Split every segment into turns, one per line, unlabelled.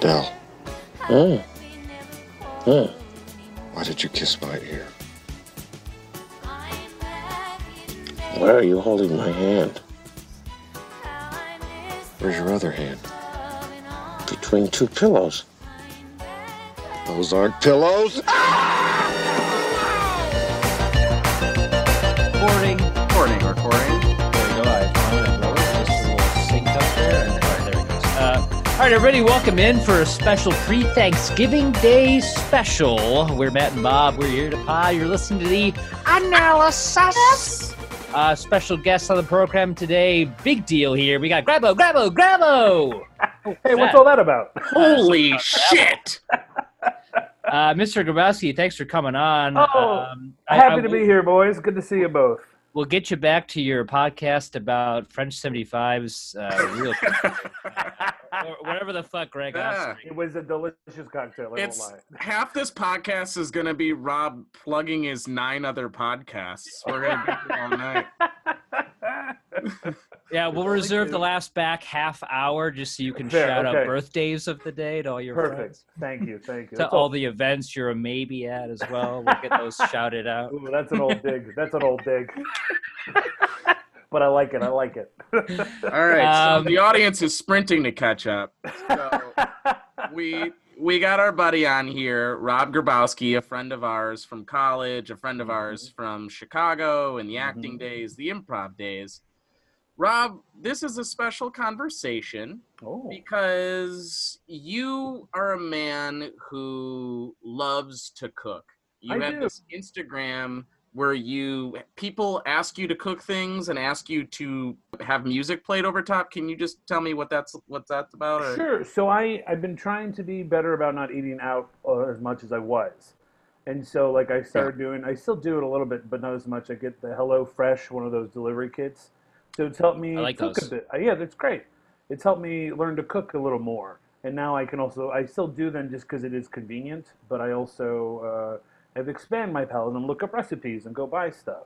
Belle. Mm. Mm. Why did you kiss my ear? Why are you holding my hand? Where's your other hand? Between two pillows. Those aren't pillows.
Recording.
Recording, recording.
All right, everybody, welcome in for a special pre-Thanksgiving Day special. We're Matt and Bob. We're here to pie. You're listening to the analysis. Uh, special guest on the program today. Big deal here. We got Grabo, Grabo, Grabo.
Hey, what's all that about?
Holy shit!
Uh, Mr. Grabowski, thanks for coming on.
Oh,
Um, I-
Happy
I
to
will-
be here, boys. Good to see you both.
We'll get you back to your podcast about French 75s, uh, real or whatever the fuck Greg
Yeah.
It was a delicious cocktail. I won't
it's
lie.
half this podcast is gonna be Rob plugging his nine other podcasts. We're gonna be here all night.
Yeah, we'll reserve the last back half hour just so you can
Fair,
shout out birthdays of the day to all your
Perfect.
friends.
Thank you. Thank you.
To
That's,
all
all,
the events you're a maybe at as well. We'll get those shouted out.
Ooh, that's an old dig. That's an old dig. but I like it. I like it.
All right,
Um,
so the audience is sprinting to catch up. So we we got our buddy on here, Rob Grabowski, a friend of ours from college, a friend of ours from Chicago in the acting days, the improv days. Rob, this is a special conversation
oh,
because you are a man who loves to cook. You
I
have
do.
this Instagram where you people ask you to cook things and ask you to have music played over top. Can you just tell me what that's what that's about? or-
Sure. So I I've been trying to be better about not eating out uh, as much as I was, and so like I started doing. I still do it a little bit, but not as much. I get the Hello Fresh, one of those delivery kits. So it's helped me
I like
cook
those.
a bit. Uh, yeah, that's great. It's helped me learn to cook a little more, and now I can also. I still do them just because it is convenient, but I also uh, have expanded my palate and look up recipes and go buy stuff.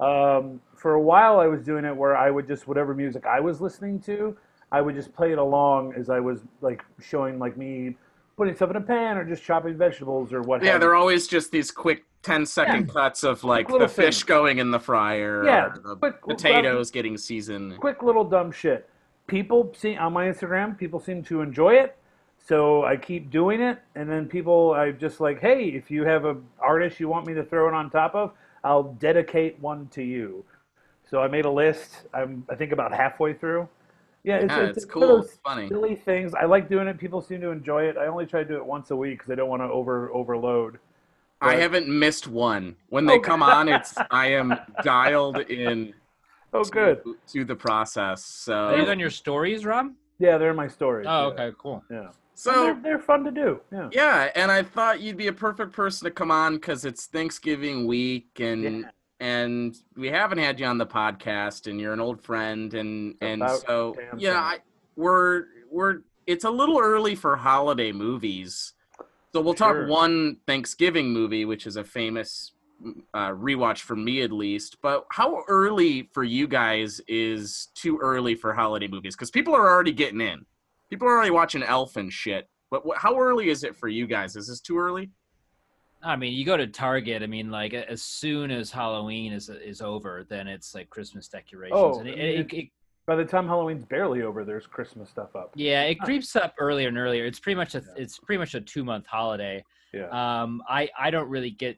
Um, for a while, I was doing it where I would just whatever music I was listening to, I would just play it along as I was like showing like me putting stuff in a pan or just chopping vegetables or what.
Yeah, they're
you.
always just these quick 10 second cuts of like the fish
things.
going in the fryer
Yeah,
the
quick-
potatoes getting seasoned.
quick little dumb shit. People see on my Instagram, people seem to enjoy it, so I keep doing it. And then people, I just like, hey, if you have a artist you want me to throw it on top of, I'll dedicate one to you. So I made a list. I'm I think about halfway through. Yeah, it's,
Yeah,
it's,
it's cool. It's funny.
Silly things. I like doing it. People seem to enjoy it. I only try to do it once a week because I don't want to over overload.
I haven't missed one. When they
Oh,
come on, it's I am dialed in
Oh, good.
to, to the process.
Are these
So
on your stories, Rob?
Yeah, they're in my stories.
Oh,
yeah.
okay, cool.
Yeah.
so
they're, they're fun to do. Yeah.
yeah, and I thought you'd be a perfect person to come on because it's Thanksgiving week and
Yeah.
and we haven't had you on the podcast and you're an old friend and and so yeah. I, we're we're it's a little early for holiday movies. So we'll
Sure.
talk one Thanksgiving movie, which is a famous uh, rewatch for me at least. But how early for you guys is too early for holiday movies? Because people are already getting in. People are already watching Elf and shit. But wh- how early is it for you guys? Is this too early?
I mean, you go to Target. I mean, like as soon as Halloween is is over, then it's like Christmas decorations.
Oh,
and it,
I
it, it,
By the time Halloween's barely over, there's Christmas stuff up.
yeah, it creeps up earlier and earlier. It's pretty much a
Yeah.
it's pretty much a two month holiday.
Yeah.
Um, I I don't really get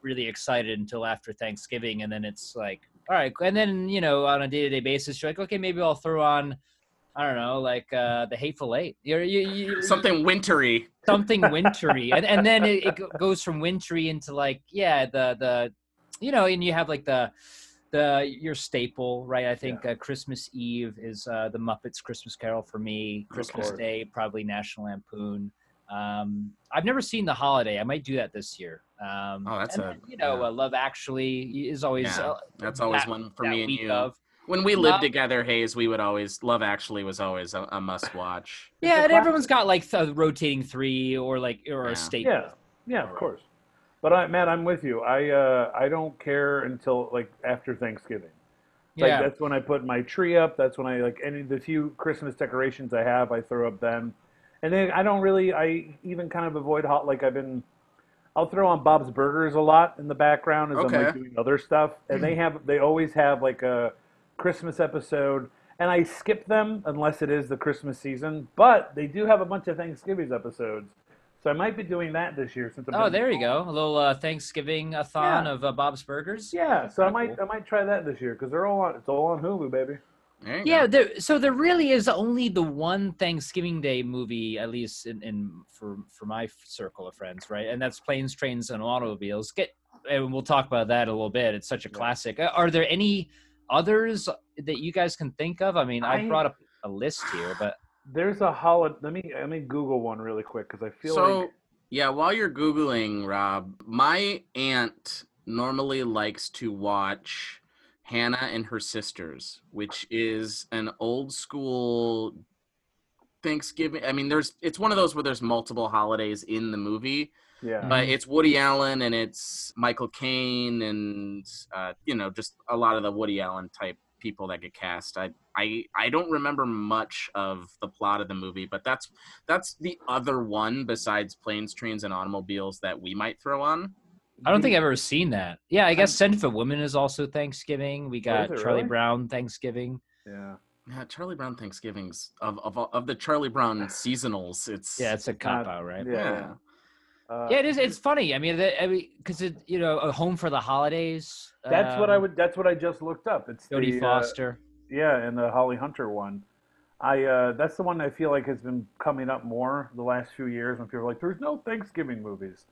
really excited until after Thanksgiving, and then it's like, all right, and then you know, on a day to day basis, you're like, okay, maybe I'll throw on, I don't know, like uh, the Hateful Eight, you're, you, you,
Something wintry.
something wintry, and and then it, it goes from wintry into like, yeah, the the, you know, and you have like the. The, your staple, right? I think uh, Christmas Eve is uh, the Muppets Christmas Carol for me. Christmas. Day, probably National Lampoon. Um, I've never seen The Holiday. I might do that this year. Um,
Oh, that's
and
a-
then, you know,
yeah.
uh, Love Actually is always
Yeah,
uh,
That's always
that-
one for me and you.
of.
When we lived
No.
together, Hayes, we would always Love Actually was always a, a must watch.
Yeah,
a
and everyone's
classic.
got like a rotating three or like or
Yeah.
a staple.
Yeah. Yeah, of course. But I, Matt, I'm with you. I uh, I don't care until like after Thanksgiving. Like
Yeah.
that's when I put my tree up. That's when I like any of the few Christmas decorations I have, I throw up then. And then I don't really. I even kind of avoid hot. Like I've been. I'll throw on Bob's Burgers a lot in the background as I'm like doing other stuff, and they have. They always have like a Christmas episode, and I skip them unless it is the Christmas season. But they do have a bunch of Thanksgiving episodes, so I might be doing that this year since. I'm
Oh, there you go. A little uh, Thanksgiving a thon
Yeah.
of uh, Bob's Burgers.
Yeah, so I might
cool.
I might try that this year because they're all on. It's all on Hulu, baby.
Yeah, there, so there really is only the one Thanksgiving Day movie, at least in, in for for my circle of friends, right? And that's Planes, Trains, and Automobiles. Get and we'll talk about that a little bit. It's such a
Yeah.
classic. Uh, Are there any others that you guys can think of? I mean, I,
I-
brought up a list here, but
There's a holiday. Let me let me Google one really quick because I feel
so
like
yeah, while you're googling, Rob, my aunt normally likes to watch Hannah and her sisters, which is an old school Thanksgiving. I mean, there's it's one of those where there's multiple holidays in the movie,
yeah.
but it's Woody Allen and it's Michael Caine and uh, you know just a lot of the Woody Allen type people that get cast. I I I don't remember much of the plot of the movie, but that's that's the other one besides Planes, Trains, and Automobiles that we might throw on.
I don't think I've ever seen that. Yeah, I guess Scent of a Woman is also Thanksgiving. We oh, got
it
Charlie
really?
Brown Thanksgiving.
Yeah.
Yeah, Charlie Brown Thanksgivings of of of the Charlie Brown seasonals. It's
Yeah, it's a cop out, right?
Yeah.
yeah.
Uh,
Yeah, it is. It's funny. I mean, the, I mean, because it, you know, a home for the holidays.
That's what I
um,
would. That's what I just looked up. It's
Jodie
the, uh,
Foster.
yeah, and the Holly Hunter one. I uh, that's the one I feel like has been coming up more the last few years when people are like, "There's no Thanksgiving movies,"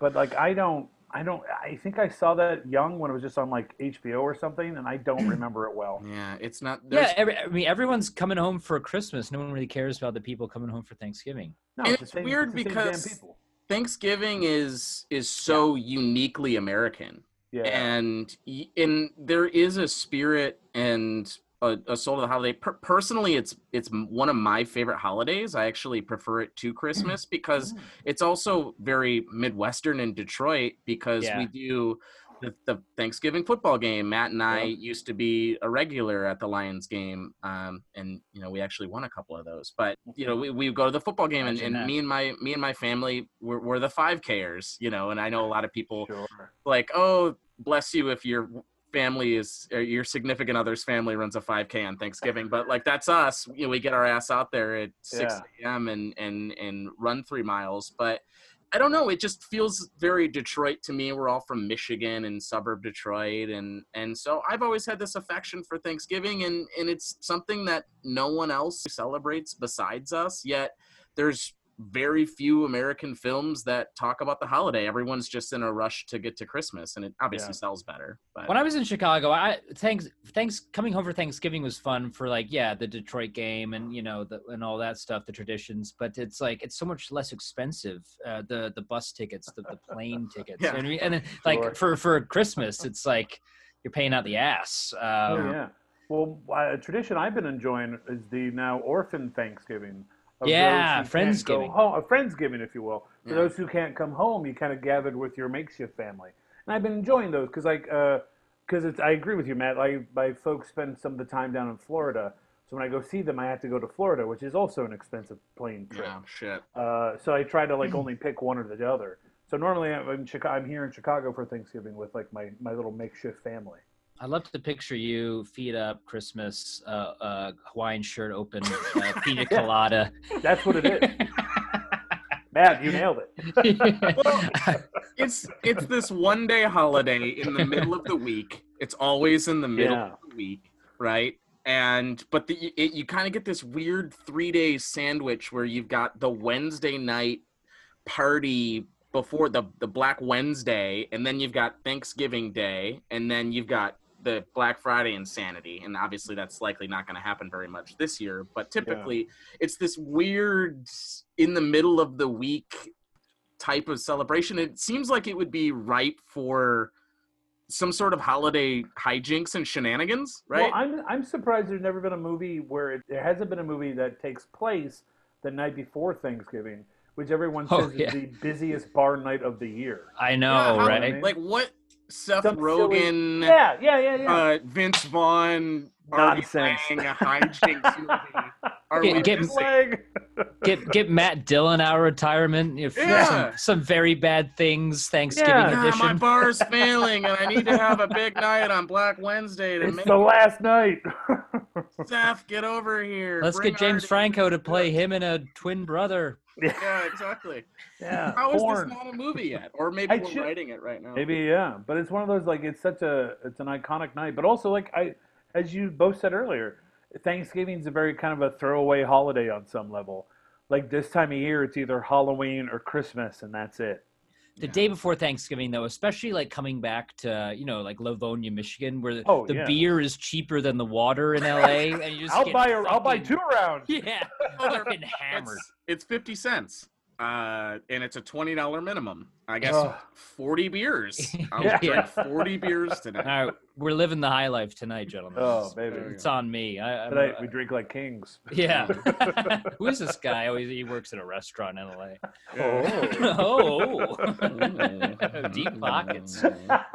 but like I don't. I don't. I think I saw that young when it was just on like HBO or something, and I don't remember it well.
Yeah, it's not.
yeah, every, I mean, everyone's coming home for Christmas. No one really cares about the people coming home for Thanksgiving.
No,
And
it's,
it's
same,
weird
it's the same damn
because-
people.
Thanksgiving is is so uniquely American.
Yeah.
and and there is a spirit and a, a soul to the holiday. Per- personally, it's it's one of my favorite holidays. I actually prefer it to Christmas because
Mm.
it's also very midwestern in Detroit because
Yeah.
we do the, the Thanksgiving football game. Matt and I
Yeah.
used to be a regular at the Lions game, um, and you know we actually won a couple of those. But you know we, we go to the football game, and, and me and my me and my family we're, we're the five Kers, you know. And I know a lot of people
Sure.
like, oh, bless you if your family is or your significant other's family runs a 5K on Thanksgiving, but like that's us. You know, we get our ass out there at 6
Yeah.
a.m. and and and run three miles. But I don't know. It just feels very Detroit to me. We're all from Michigan and suburb Detroit, and and so I've always had this affection for Thanksgiving, and and it's something that no one else celebrates besides us. Yet there's very few American films that talk about the holiday. Everyone's just in a rush to get to Christmas, and it obviously
Yeah.
sells better. But
When I was in Chicago, I thanks thanks coming home for Thanksgiving was fun for like yeah the Detroit game and you know the, and all that stuff the traditions. But it's like it's so much less expensive uh, the the bus tickets the, the plane tickets
Yeah.
and, we- and then like
Sure.
for for Christmas it's like you're paying out the ass. Um,
Oh yeah. Well, uh, a tradition I've been enjoying is the now orphan Thanksgiving. Of
Yeah,
those who
Friendsgiving.
home- A friendsgiving, if you will. For
Yeah.
those who can't come home, you kind of gathered with your makeshift family, and I've been enjoying those because like because it's I agree with you, Matt. I my folks spend some of the time down in Florida, so when I go see them, I have to go to Florida, which is also an expensive plane trip.
yeah, shit.
Uh, so I try to like only pick one or the other. So normally I'm in Chicago. I'm here in Chicago for Thanksgiving with like my, my little makeshift family.
I love to picture you feet up Christmas uh, uh, Hawaiian shirt open uh, pina colada.
That's what it is. Matt, you nailed it.
It's it's this one day holiday in the middle of the week. It's always in the middle
Yeah.
of the week, right? And but the it, you kind of get this weird three day sandwich where you've got the Wednesday night party before the the Black Wednesday, and then you've got Thanksgiving Day, and then you've got the Black Friday insanity, and obviously that's likely not going to happen very much this year. But typically, it's this weird in the middle of the week type of celebration. It seems like it would be ripe for some sort of holiday hijinks and shenanigans, right?
Well, I'm I'm surprised there's never been a movie where it, there hasn't been a movie that takes place the night before Thanksgiving, which everyone
Oh,
says
yeah.
is the busiest bar night of the year.
I know,
Yeah, how-
right?
Like what? Seth
Some silly-
Rogen,
Yeah, yeah, yeah, yeah.
uh, Vince Vaughn, Artie
Nonsense.
Lange, a hijinks movie Are
Get-
we
get-
missing-
Get get Matt Dillon out of retirement. If
Yeah.
some, some very bad things Thanksgiving
Yeah.
Yeah,
edition.
my bar's failing, and I need to have a big night on Black Wednesday to
It's
make
the last night.
Seth get over here.
Let's
Bring
get James
Artie.
Franco to play him and a twin brother.
Yeah, exactly.
yeah.
How is
porn.
this not a movie yet? Or maybe
I
we're
should-
writing it right now.
Maybe yeah, but it's one of those like it's such a it's an iconic night, but also like I, as you both said earlier, Thanksgiving's a very kind of a throwaway holiday on some level. Like this time of year, it's either Halloween or Christmas, and that's it.
The
Yeah.
day before Thanksgiving, though, especially like coming back to you know like Livonia, Michigan, where the,
Oh,
the
yeah.
beer is cheaper than the water in LA, and you just
I'll
get
buy a will buy two rounds.
Yeah,
Oh, they're-
fucking hammered.
It's, it's 50 cents. Uh, and it's a $20 minimum. I guess
Ugh.
40 beers. I'll
Yeah.
drink 40 beers today.
All right, we're living the high life tonight, gentlemen.
Oh baby,
There
it's on me. I,
tonight
a-
we drink like kings.
yeah. Who is this guy? Oh, he, he works at a restaurant in LA.
Oh.
oh, deep pockets.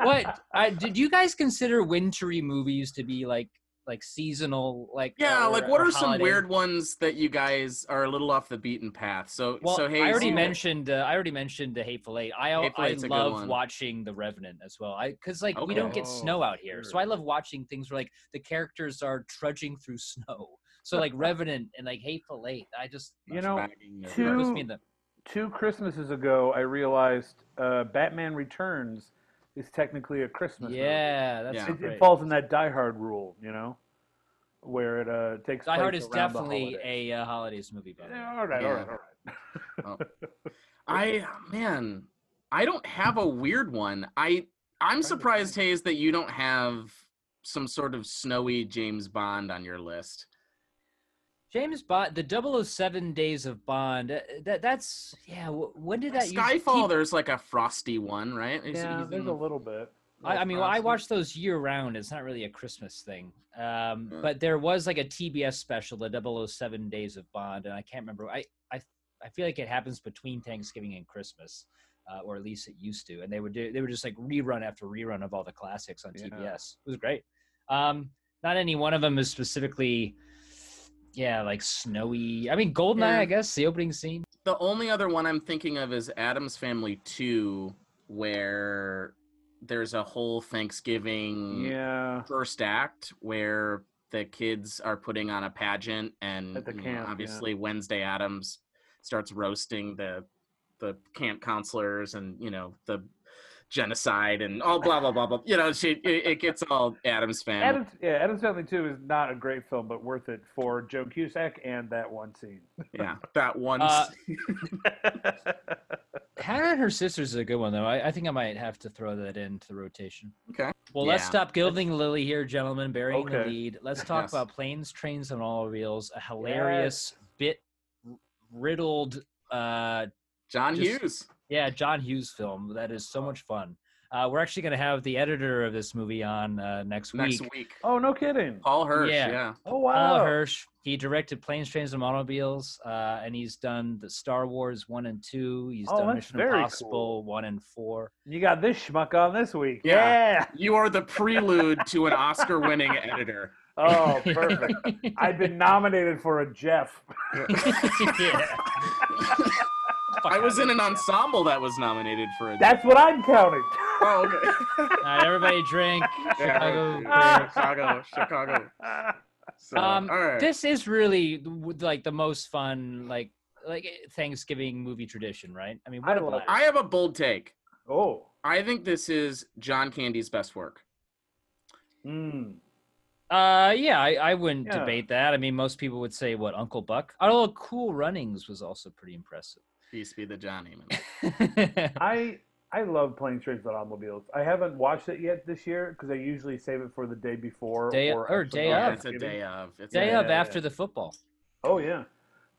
What I, did you guys consider wintry movies to be like like seasonal? Like
Yeah,
or-
like what are some
holiday?
weird ones that you guys are a little off the beaten path? So,
Well,
so hey,
I already mentioned uh, I already mentioned the Hateful Eight. I
Hateful
I
Eight's a good
love watching The Revenant as well. I because like we don't get snow out here, so. I love watching things where like the characters are trudging through snow. So like Revenant and like Hateful Eight, I just
You know, two-
me in the
two Christmases ago, I realized uh, Batman Returns is technically a Christmas. movie.
yeah, that's
Yeah.
It, it falls in that Die Hard rule, you know, where it uh, takes.
Die Hard
place
is definitely a uh, holidays movie. By the way.
Yeah, all right, all right,
Yeah.
all right.
I man, I don't have a weird one. I I'm surprised, Hayes, that you don't have some sort of snowy James Bond on your list.
James Bond, the 007 Days of Bond. uh, That that's yeah. When did that? use-
Skyfall,
keep-
there's like a frosty one, right? Is-
Yeah,
he's
there's
in-
a little bit.
I, I mean, well, I watch those year round. It's not really a Christmas thing. Um,
Yeah.
But there was like a TBS special, the 007 Days of Bond, and I can't remember. I I, I feel like it happens between Thanksgiving and Christmas, uh, or at least it used to. And they would do they would just like rerun after rerun of all the classics on
Yeah.
TBS. It was great. Um, not any one of them is specifically, yeah, like snowy. I mean, Goldeneye,
Yeah.
I guess the opening scene.
The only other one I'm thinking of is Addams Family 2, where there's a whole Thanksgiving
Yeah,
first act where the kids are putting on a pageant and
At the
you know,
camp, yeah.
obviously Wednesday Addams starts roasting the the camp counselors and you know the genocide and all blah blah blah blah you know she it, it gets all Addams family
Addams, yeah, Addams Family Two is not a great film, but worth it for Joan Cusack and that one scene.
yeah that one
Uh, Hannah and her sisters is a good one though. I, I think I might have to throw that into the rotation.
okay
Well, let's stop gilding Lily here, gentlemen, burying the lead. Let's talk
Yes.
about planes, trains, and automobiles. A hilarious bit riddled, uh,
John
Just-
Hughes
yeah, John Hughes film that is so much fun. Uh, we're actually going to have the editor of this movie on uh, next, week.
next
week.
week
oh, no kidding.
Paul Hirsch
Yeah.
yeah,
Oh wow. Paul.
Hirsch. He directed Planes, Trains, and Automobiles, uh, and he's done the Star Wars one and two. He's
Oh,
done
that's
Mission
very
Impossible
cool.
one and four.
You got this schmuck on this week.
Yeah.
yeah.
you are the prelude to an Oscar winning editor
Oh, perfect. I've been nominated for a Jeff.
yeah. Fuck
I was in an ensemble that was nominated for a
That's what I'm counting.
oh okay
All right, everybody drink. Chicago.
Yeah, Chicago, Chicago. So,
Um,
all right.
This is really like the most fun, like like Thanksgiving movie tradition, right? I mean, what
I
a
love
I have a bold take.
oh.
I think this is John Candy's best work.
Mm.
Uh, yeah, I, I wouldn't
Yeah.
debate that. I mean, most people would say what Uncle Buck. Although Cool Runnings was also pretty impressive.
Peace be the Johnny. Man.
I I love Planes trains and automobiles. I haven't watched it yet this year because I usually save it for the day before
Day-
or,
or day
on
of.
Yeah, it's a day of. It's
Day
a,
of
Yeah,
after
yeah.
the football.
Oh yeah,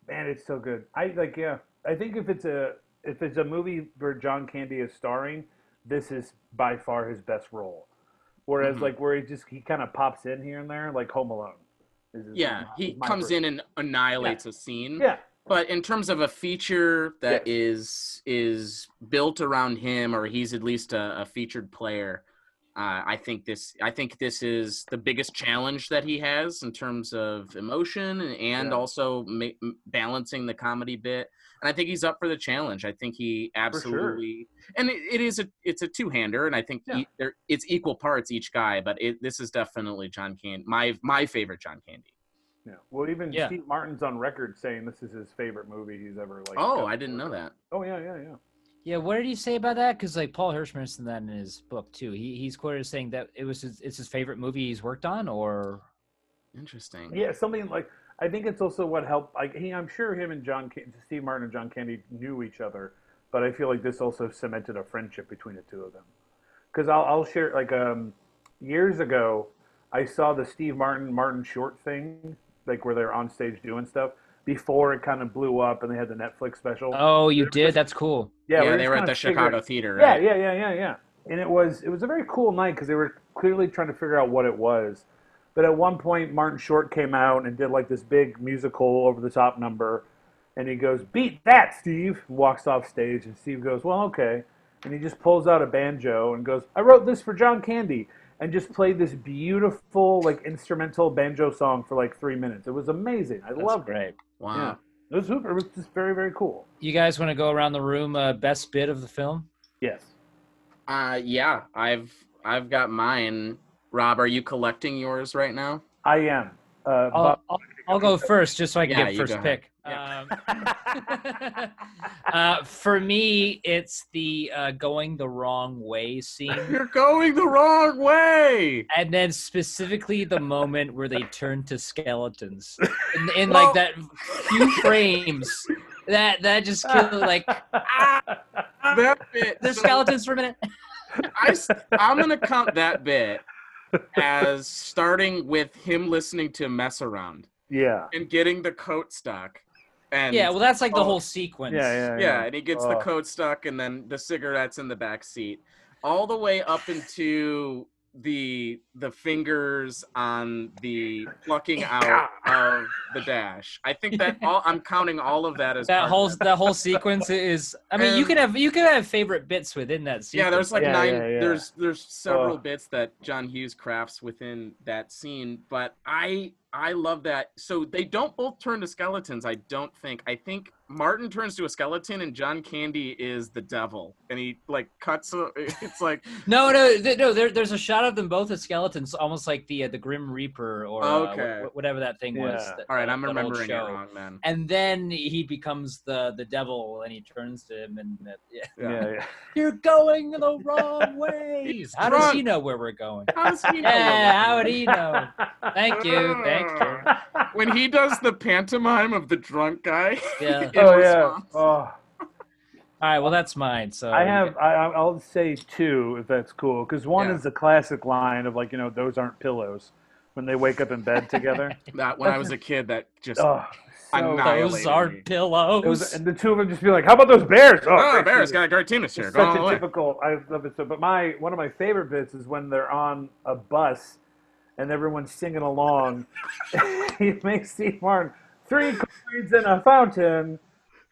man, it's so good. I like yeah. I think if it's a if it's a movie where John Candy is starring, this is by far his best role. Whereas
Mhm.
like where he just he kind of pops in here and there, like Home Alone. Is, is
yeah,
my-
he
my
comes
first-
in and annihilates a scene.
Yeah,
But in terms of a feature that
Yes.
is is built around him, or he's at least a, a featured player, Uh, I think this. I think this is the biggest challenge that he has in terms of emotion and
Yeah.
also ma- balancing the comedy bit. And I think he's up for the challenge. I think he absolutely sure. And it, it is a it's a two hander, and I think
Yeah.
e- there it's equal parts each guy. But it, this is definitely John Candy, my my favorite John Candy.
Yeah. Well, even
Yeah.
Steve Martin's on record saying this is his favorite movie he's ever like.
Oh. I didn't know that.
Oh yeah, yeah, yeah.
Yeah, what did he say about that? Because like Paul Hirschman said that in his book too. He he's quoted as saying that it was his, it's his favorite movie he's worked on, or
Interesting.
Yeah, something like I think it's also what helped. Like he, I'm sure him and John, Can- Steve Martin and John Candy knew each other, but I feel like this also cemented a friendship between the two of them. Because I'll, I'll share like um, years ago, I saw the Steve Martin Martin Short thing, like where they're on stage doing stuff before it kind of blew up and they had the Netflix special.
oh, you did? That's cool.
Yeah,
we're
they were at the
figuring-
Chicago Theater.
Yeah,
Right?
yeah, yeah, yeah, yeah. And it was it was a very cool night because they were clearly trying to figure out what it was. But at one point, Martin Short came out and did like this big musical over the top number, and he goes, "Beat that, Steve!" walks off stage, and Steve goes, "Well, okay," and he just pulls out a banjo and goes, "I wrote this for John Candy." And just played this beautiful, like instrumental banjo song for like three minutes. It was amazing. I
That's
loved it.
great.
Wow.
Yeah, it was super. It was just very, very cool.
You guys want to go around the room? Uh, best bit of the film?
Yes.
Uh, yeah, I've I've got mine. Rob, are you collecting yours right now?
I am. Uh,
I'll, I'll, I'll go first just so I can
Yeah,
get first pick.
Yeah.
Um, uh, for me, it's the uh, going the wrong way scene.
You're going the wrong way.
and then specifically the moment where they turn to skeletons in, in
Well-
like that few frames that that just kill like
That bit.
the
so
skeletons for a minute
I, I, am gonna count that bit as starting with him listening to "Mess Around"
yeah.
and getting the coat stuck. And
yeah well that's like the
Oh.
whole sequence
Yeah, yeah,
yeah, and he gets the
Oh.
coat stuck, and then the cigarettes in the back seat, all the way up into the the fingers on the plucking out of the dash. I think that all I'm counting all of that as
that whole
that.
that whole sequence is i mean you
And-
can have you can have favorite bits within that sequence
Yeah, there's like
Yeah,
nine.
yeah, yeah.
There's there's several
Oh.
bits that John Hughes crafts within that scene, but I I love that. So they don't both turn to skeletons. I don't think. I think Martin turns to a skeleton, and John Candy is the devil, and he like cuts. A, it's like
no no th- no there, there's a shot of them both as skeletons almost like the uh, the grim reaper or uh,
Okay.
wh- whatever that thing was that-
all right.
that-
I'm
that
remembering it
show.
wrong then.
and then he becomes the the devil and he turns to him and uh, yeah.
Yeah, yeah.
you're going the wrong way
He's
how does he know where we're going
How does he know?
yeah how would he know thank you thank you
When he does the pantomime of the drunk guy.
Yeah.
In
oh yeah.
response.
Oh,
all right well that's mine so
I have. I, I- I'll say two if that's cool. Because one
Yeah.
is the classic line of like, you know, those aren't pillows when they wake up in bed together.
That when I was a kid, that just
oh, so
those
annihilated
are
me.
pillows
It was, and the two of them just be like, "How about those bears?" Oh,
oh,
great
Bear's
season.
got a great team this year.
It's
Go
such
all the
a
way.
typical. I love it so. But my one of my favorite bits is when they're on a bus and everyone's singing along. he makes Steve Martin three coins in a fountain.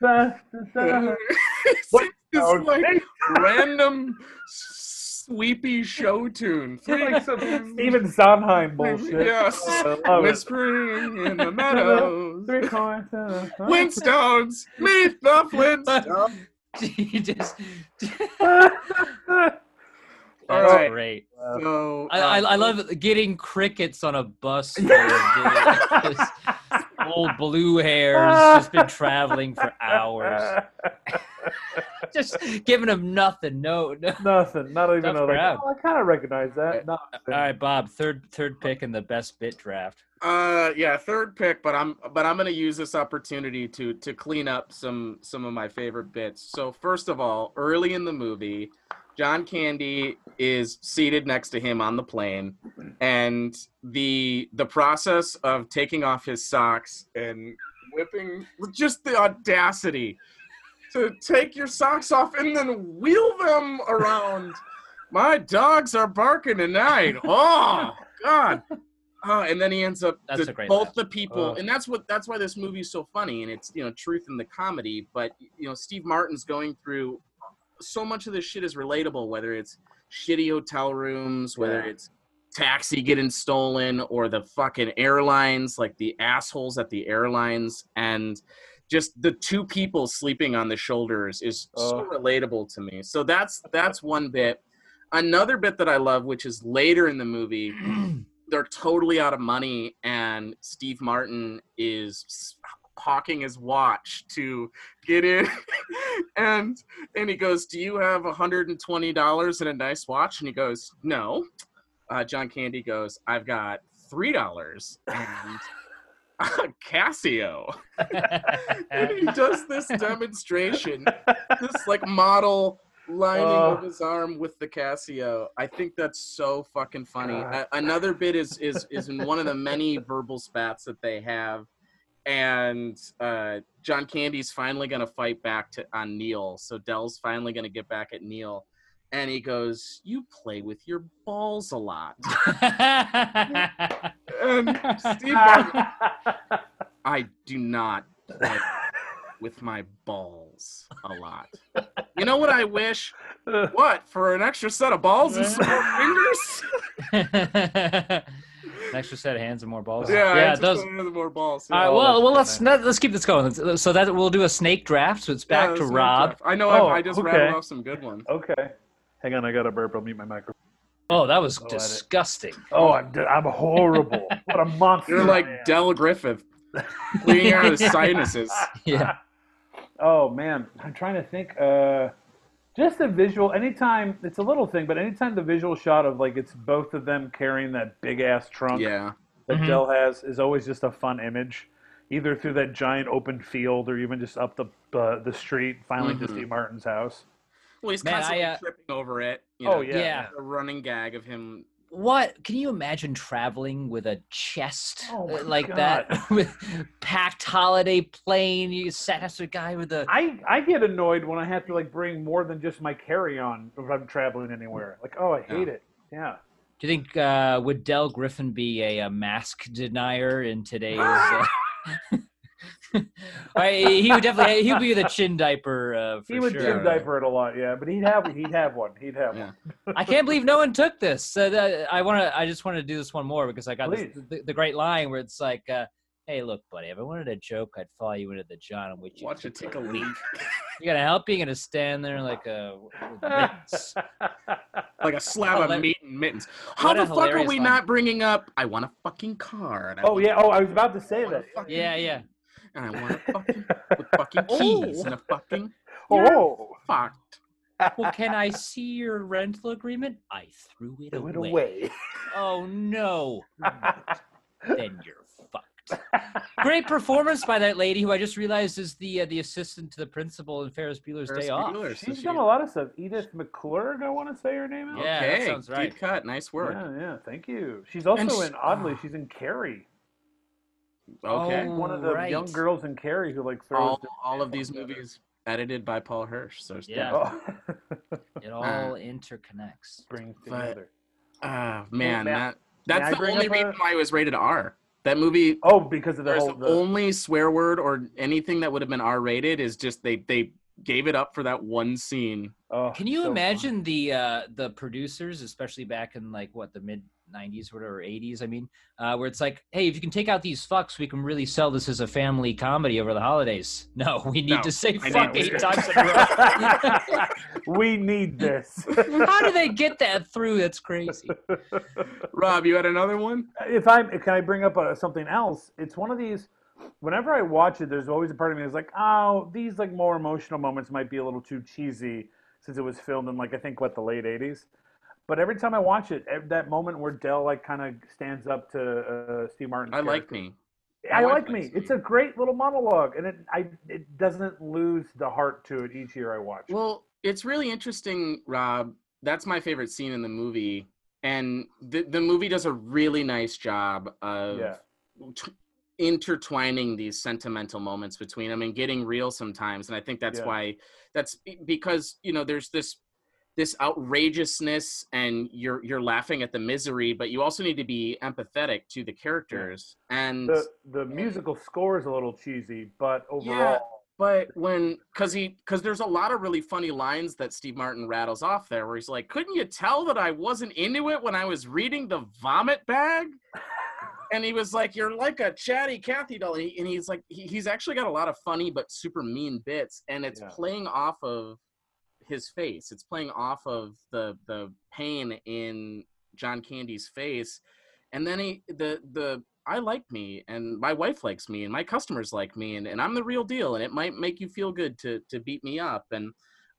It's like random sweepy show tune.
It's like some Stephen Sondheim bullshit.
Yes.
I love it.
Whispering in the meadows.
Three coins in a.
Flintstones, meet the Flintstones.
you just that's
right.
great
So
I, I,
uh,
I love getting crickets on a bus full of this old blue hairs just been traveling for hours just giving them nothing no, no.
Nothing. Not even
Tough
a, like, oh, I kind of recognize that.
all right bob third third pick in the best bit draft
Uh, yeah, third pick, but I'm but I'm gonna use this opportunity to to clean up some some of my favorite bits. So first of all, early in the movie, John Candy is seated next to him on the plane, and the the process of taking off his socks and whipping just the audacity to take your socks off and then wheel them around. My dogs are barking tonight. Oh God. Oh, and then he ends up
That's
the-
a great
both
laugh.
the people,
Ugh.
and that's what that's why this movie's so funny, and it's you know truth in the comedy. But you know Steve Martin's going through so much of this shit is relatable, whether it's shitty hotel rooms, whether
Yeah.
it's taxi getting stolen or the fucking airlines, like the assholes at the airlines, and just the two people sleeping on the shoulders is so relatable to me. So that's that's one bit. Another bit that I love, which is later in the movie, they're totally out of money, and Steve Martin is hawking his watch to get in, and and he goes, "Do you have hundred and twenty dollars and a nice watch?" And he goes, "No." Uh, John Candy goes, "I've got three dollars and a Casio." and he does this demonstration, this like model lining
Oh.
of his arm with the Casio. I think that's so fucking funny. Another bit is is is in one of the many verbal spats that they have, and uh, John Candy's finally gonna fight back to on Neil. So Del's finally gonna get back at Neil. And he goes, "You play with your balls a lot." And Steve Martin, I do not play with my balls a lot. You know what I wish? What for an extra set of balls and some more fingers?
An extra set of hands and more balls.
Yeah,
yeah.
extra
Those.
set of more balls.
All right.
Oh,
Well, well, let's
fine.
let, let's keep this going. Let's- So that we'll do a snake draft. So it's
Yeah,
back to Rob.
tough. I know.
Oh,
I, I just
okay.
rattled off some good ones.
okay. Hang on, I got a burp. I'll mute my microphone.
Oh, that was
Go at it.
disgusting.
Oh, I'm, I'm horrible. what a monster.
You're like
am.
Del Griffith, cleaning out his sinuses.
Yeah.
Oh man, I'm trying to think. Uh, just the visual. Anytime it's a little thing, but anytime the visual shot of like it's both of them carrying that big ass trunk
Yeah.
that
Mhm.
Del has is always just a fun image, either through that giant open field or even just up the uh, the street, finally to
Mhm.
Steve Martin's house.
Well, he's
Man, I,
constantly
uh,
tripping over it. You
Oh,
know,
yeah.
Yeah.
A running gag of him.
What can you imagine traveling with a chest
Oh
uh, like
God.
that with packed holiday plane? You sat to a guy with a
I, I get annoyed when I have to like bring more than just my carry on if I'm traveling anywhere. Like, oh, I hate it. Yeah.
Do you think uh, would del Griffin be a, a mask denier in today's? Uh... I, he would definitely. He would be the chin diaper uh, for
He would
sure.
chin diaper it a lot, yeah, but he'd have he'd have one. He'd have
Yeah.
one.
I can't believe no one took this. So that, I want to. I just want to do this one more because I got this, the, the great line where it's like, uh, "Hey, look, buddy, if I wanted a joke, I'd follow you into the John and watch you
Watch it take a leak.
You gonna help? You gonna stand there like a
like a slab
Oh,
of
that-
meat and mittens. How the fuck are we
line.
not bringing up? I want a fucking car. And
oh yeah. Oh, I was about to say
I
that.
Yeah, yeah.
And I want a fucking with fucking keys and a fucking
Oh,
fucked.
Well, can I see your rental agreement? I threw it,
threw it
away.
away.
Oh no. then you're fucked. Great performance by that lady who I just realized is the uh, the assistant to the principal in Ferris Bueller's
Ferris
Day Off.
Bueller, so
She's
she-
done a lot of stuff. Edith McClurg, I want to say her name is.
Yeah, that
okay,
sounds right.
deep cut. Nice work.
Yeah, yeah. Thank you. She's also
And sh-
in oddly. She's in Carrie.
Okay.
Oh,
One of the young girls in Carrie who like throws.
all, all of these
at
movies edited by Paul Hirsch. So it's
Yeah.
Oh.
It all interconnects.
brings
But-
together.
Ah, man,
may I-
that that's the only
up a-
reason why it was rated R. That movie,
Oh, because of the whole.
the
The,
only swear word or anything that would have been R rated is just they they gave it up for that one scene.
oh,
Can you
so
imagine the uh, the producers, especially back in like what the mid '90s, whatever '80s? I mean, uh, where it's like, hey, if you can take out these fucks, we can really sell this as a family comedy over the holidays. No, we need
No,
to say
I
fuck eight
to-
times in a row.
we need this.
How do they get that through? That's crazy.
Rob, you had another one?
if I can I bring up uh, something else? It's one of these. Whenever I watch it, there's always a part of me that's like, oh, these like more emotional moments might be a little too cheesy since it was filmed in like I think what the late '80s. But every time I watch it, that moment where Del like kind of stands up to uh, Steve Martin.
I like me.
I like me. It's a great little monologue, and it I it doesn't lose the heart to it each year I watch.
Well, it's really interesting, Rob. That's my favorite scene in the movie, and the the movie does a really nice job of
Yeah.
t- intertwining these sentimental moments between them and getting real sometimes. And I think that's
Yeah.
why that's because you know there's this this outrageousness and you're you're laughing at the misery but you also need to be empathetic to the characters and
the the musical score is a little cheesy, but overall, yeah,
but when because he because there's a lot of really funny lines that Steve Martin rattles off there where he's like, couldn't you tell that I wasn't into it when I was reading the vomit bag? and he was like, "You're like a chatty Cathy doll," and, he, and he's like, he, he's actually got a lot of funny but super mean bits, and it's
Yeah.
playing off of his face. It's playing off of the the pain in John Candy's face, and then he the the I like me, and my wife likes me, and my customers like me, and, and I'm the real deal, and it might make you feel good to to beat me up, and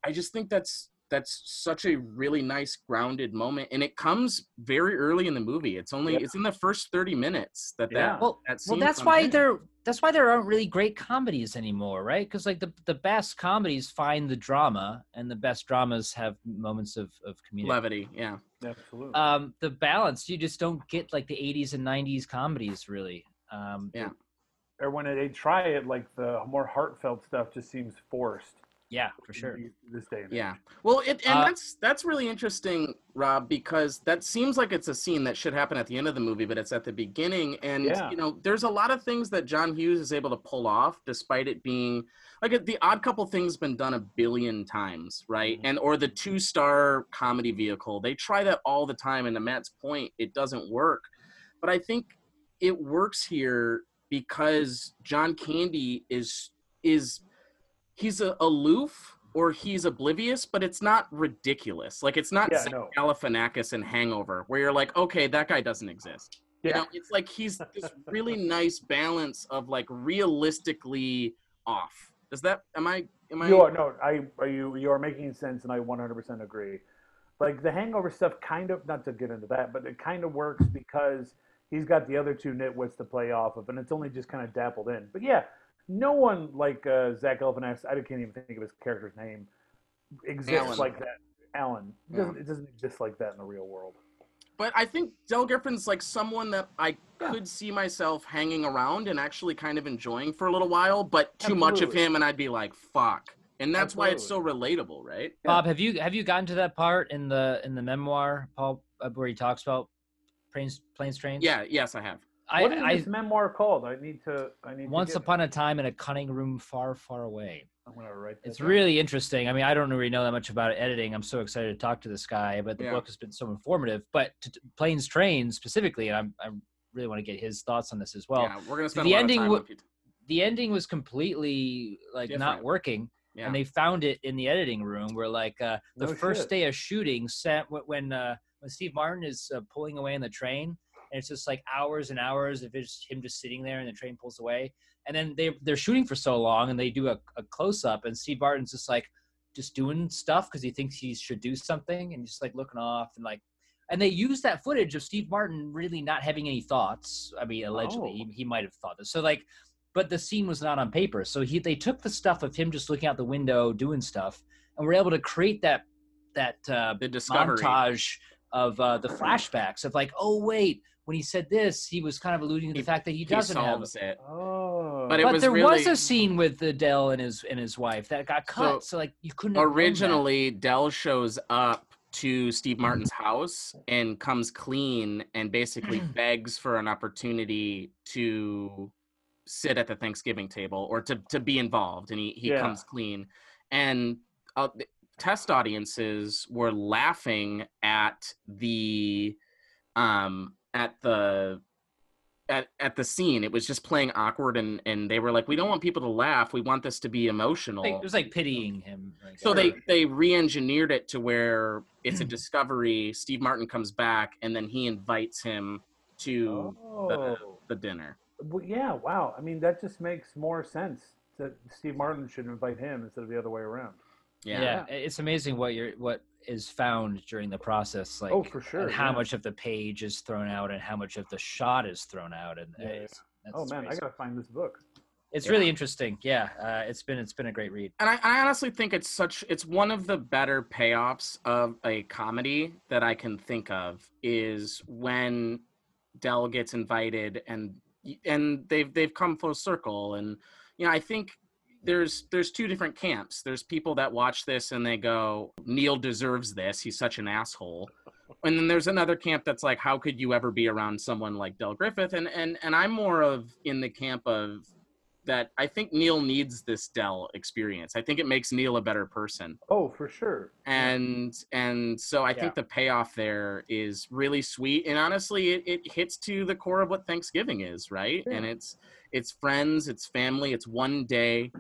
I just think that's that's such a really nice grounded moment and it comes very early in the movie it's only
Yeah.
it's in the first 30 minutes that
Yeah.
that,
Well,
that
well, that's why
in.
there that's why there aren't really great comedies anymore, right? Because like the the best comedies find the drama, and the best dramas have moments of of comedic.
levity yeah
Absolutely.
Um, the balance you just don't get like the '80s and '90s comedies really. Um,
Yeah.
or when they try it, like the more heartfelt stuff just seems forced.
Yeah, for sure.
This day and age.
yeah well it and
Uh,
that's that's really interesting rob because that seems like it's a scene that should happen at the end of the movie but it's at the beginning and
Yeah.
you know there's a lot of things that john hughes is able to pull off despite it being like the odd couple thing's been done a billion times right
Mhm.
and or the two star comedy vehicle they try that all the time and to matt's point it doesn't work but i think it works here because john candy is is he's a, aloof or he's oblivious but it's not ridiculous like it's not
Yeah,
Zach
no.
Galifianakis in hangover where you're like okay that guy doesn't exist you
Yeah.
know it's like he's this really nice balance of like realistically off does that am i am i
You are no, I are you you are making sense, and I 100% agree. Like the Hangover stuff, kind of not to get into that, but it kind of works because he's got the other two nitwits to play off of, and it's only just kind of dappled in. But yeah, no one like uh, Zach Galifianakis. I can't even think of his character's name. Exists
Alan.
like that. Alan. It doesn't,
Yeah.
it doesn't exist like that in the real world.
but i think del griffin's like someone that i
Yeah.
could see myself hanging around and actually kind of enjoying for a little while but too much of him and i'd be like fuck and that's why it's so relatable right
Bob, have you have you gotten to that part in the in the memoir, Paul, uh, where he talks about planes, planes, trains?
yeah yes i have
I,
what is
I
this memoir called? I need to. I need.
once upon a time in a cutting room far, far away.
I'm gonna write. that
It's
down.
really interesting. I mean, I don't really know that much about editing. I'm so excited to talk to this guy, but the
Yeah.
book has been so informative. But to, planes, trains specifically, and I'm, I really want to get his thoughts on this as well.
yeah we're gonna spend
the
a lot
ending
of time
wo-
on
The ending was completely like not working,
yeah
and they found it in the editing room where like uh, the
No
first
shit.
day of shooting set when uh, when Steve Martin is uh, pulling away in the train and it's just like hours and hours of just him just sitting there and the train pulls away and then they they're shooting for so long and they do a, a close up and Steve Martin's just like just doing stuff because he thinks he should do something and just like looking off and like and they use that footage of Steve Martin really not having any thoughts. I mean, allegedly
Oh.
he, he might have thought this. So like, but the scene was not on paper. So he they took the stuff of him just looking out the window doing stuff, and were able to create that that uh,
the discovery
montage of uh, the flashbacks of like, oh wait, when he said this, he was kind of alluding to the
He-
fact that he
he
doesn't have.
solves it
Oh.
But it
But
was
there was a scene with Adele and his and his wife that got cut. So, like you couldn't have known that.
originally Del shows up to Steve Martin's house and comes clean and basically begs for an opportunity to sit at the Thanksgiving table or to, to be involved and he, he
Yeah.
comes clean and uh, the test audiences were laughing at the um at the at, at the scene it was just playing awkward and and they were like we don't want people to laugh we want this to be emotional
Like, it was like pitying him. Like,
so they
or-
they re-engineered it to where it's a discovery. Steve Martin comes back and then he invites him to
Oh.
the dinner.
Well, yeah, wow. I mean, that just makes more sense that Steve Martin should invite him instead of the other way around.
Yeah.
yeah. it's amazing what you're what is found during the process like
Oh, for sure,
and how
yeah.
much of the page is thrown out and how much of the shot is thrown out and
Yeah,
it's, that's
oh man, I gotta find this book.
it's
Yeah.
really interesting yeah uh, it's been it's been a great read
And I, I honestly think it's such it's one of the better payoffs of a comedy that I can think of is when Del gets invited and and they've they've come full circle and you know I think there's there's two different camps. There's people that watch this and they go Neil deserves this. He's such an asshole. And then there's another camp that's like how could you ever be around someone like Del Griffith and and and I'm more of in the camp of that I think Neil needs this Del experience. I think it makes Neil a better person.
Oh, for sure.
And and so I
Yeah.
think the payoff there is really sweet. And honestly, it, it hits to the core of what Thanksgiving is, right?
Yeah.
And it's it's friends, it's family, it's one day.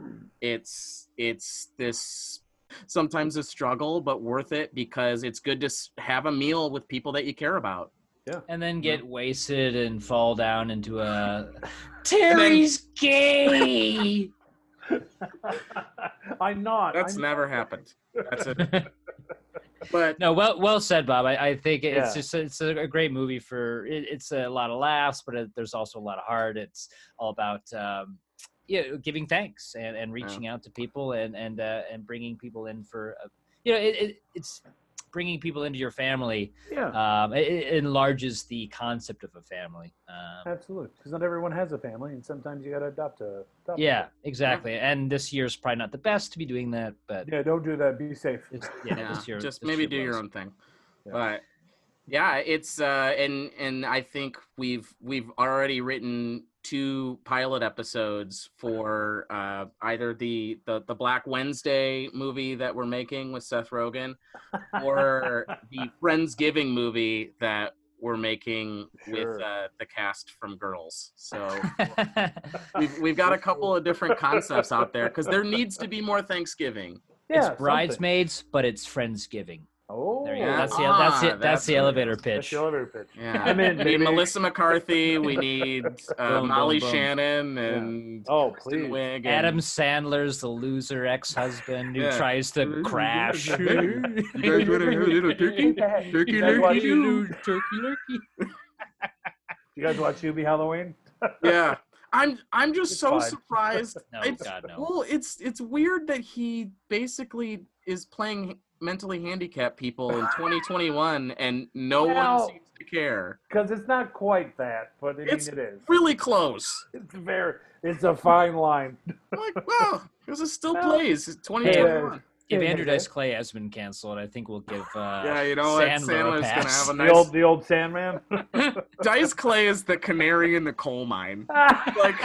It's it's this sometimes a struggle, but worth it because it's good to have a meal with people that you care about. Yeah.
And then get wasted and fall down into a Terry's gay.
I'm not.
That's
I'm
never
not.
happened. That's it. But
no, well, well said, Bob. I, I think it's
Yeah.
just it's a, a great movie for it, it's a lot of laughs, but it, there's also a lot of heart. It's all about um, you know, giving thanks and, and reaching out to people and and uh, and bringing people in for uh, you know it, it, it's bringing people into your family.
Yeah,
Um, it, it enlarges the concept of a family. Um,
absolutely. Because not everyone has a family, and sometimes you got to adopt a. Adopt a-
yeah, exactly. And this year's probably not the best to be doing that, but
Yeah, don't do that. Be safe.
it's, yeah,
yeah,
this year
just
this
maybe
year
do your own thing.
Yeah.
But yeah, it's uh and and I think we've we've already written two pilot episodes for uh either the the, the Black Wednesday movie that we're making with Seth Rogen or the Friendsgiving movie that we're making
Sure.
with uh, the cast from Girls. So we've we've got a couple of different concepts out there because there needs to be more Thanksgiving.
Yeah,
it's
something.
bridesmaids, but it's friendsgiving.
Oh,
There you go. That's the that's the,
Ah,
that's
that's
the
what it
elevator
That's
pitch.
the elevator pitch.
Yeah,
I'm in,
we need. Melissa McCarthy. We need uh,
Boom,
Molly
boom, boom.
Shannon and
Oh,
Kristen
please.
Wiig. and-
Adam Sandler's the loser ex-husband who
Yeah.
tries to crash.
You guys want to have a little turkey? Turkey
You guys watch-
Turkey lurkey.
You guys watch Hubie Halloween?
Yeah, I'm. I'm just
It's
so
fine.
surprised.
No,
it's,
God, no.
Well, it's it's weird that he basically is playing mentally handicapped people in 2021, and no
Well-
one seems to care.
Because it's not quite that, but I mean,
It's
it is.
really close.
It's very. It's a fine line.
Like, well, because it still
Well,
plays. It's 2021.
If
Yeah,
Andrew. Dice Clay has been canceled, I think we'll give uh,
yeah, you know what?
Sandler a
Sandler's gonna
pass.
have a nice The
old, the old Sandman.
Dice Clay is the canary in the coal mine. Like,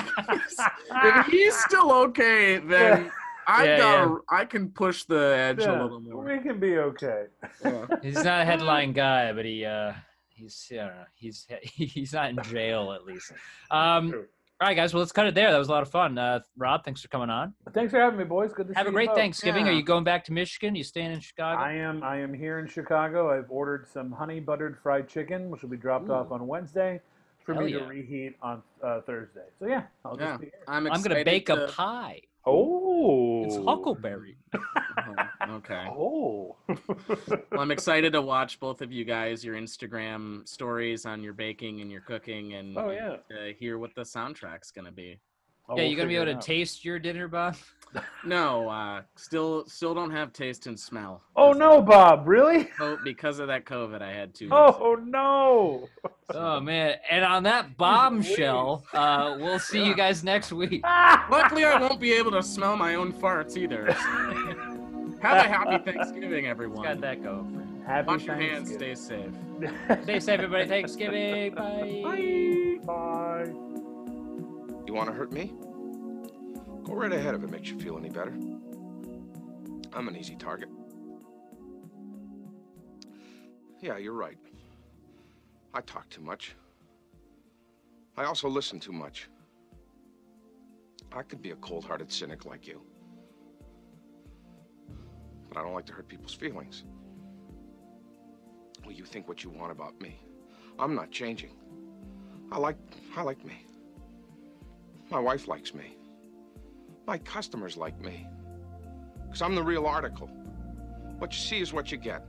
if he's still okay, then I
Yeah,
got I can push the edge a
Yeah,
little more.
we can be okay.
Yeah.
He's not a headline guy, but he uh, he's I don't know, he's he's not in jail at least. Um,
True.
all right, guys. Well, let's cut it there. That was a lot of fun. Uh, Rob, thanks for coming on.
Thanks for having me, boys. Good to
Have
see
a great
both.
Thanksgiving. Are you going back to Michigan? you staying in Chicago?
I am. I am here in Chicago. I've ordered some honey buttered fried chicken, which will be dropped
Ooh.
off on Wednesday for
Hell
me
yeah.
to reheat on uh, Thursday. So yeah, I'll
Yeah.
just be here.
I'm
I'm gonna bake
to-
a pie.
Oh,
It's Huckleberry.
Oh, okay.
Oh,
Well, I'm excited to watch both of you guys your Instagram stories on your baking and your cooking, and
Oh, yeah.
to hear what the soundtrack's gonna be.
Oh,
yeah,
we'll
you gonna be able to taste your dinner, Bob?
No, uh, still still don't have taste and smell.
Oh no, Bob! Really?
Oh, because of that COVID, I had to.
Oh no!
Oh man! And on that bombshell, uh, we'll see you guys next week.
Luckily, I won't be able to smell my own farts either. Have a happy Thanksgiving, everyone.
Got that going.
Happy
Wash your hands. Stay safe.
Stay safe, everybody. Thanksgiving. Bye. Bye.
Bye.
You want to hurt me? Go right ahead if it makes you feel any better. I'm an easy target. Yeah, you're right. I talk too much. I also listen too much. I could be a cold hearted cynic like you. But I don't like to hurt people's feelings. Well, you think what you want about me. I'm not changing. I like I like me. My wife likes me. My customers like me. Because I'm the real article. What you see is what you get.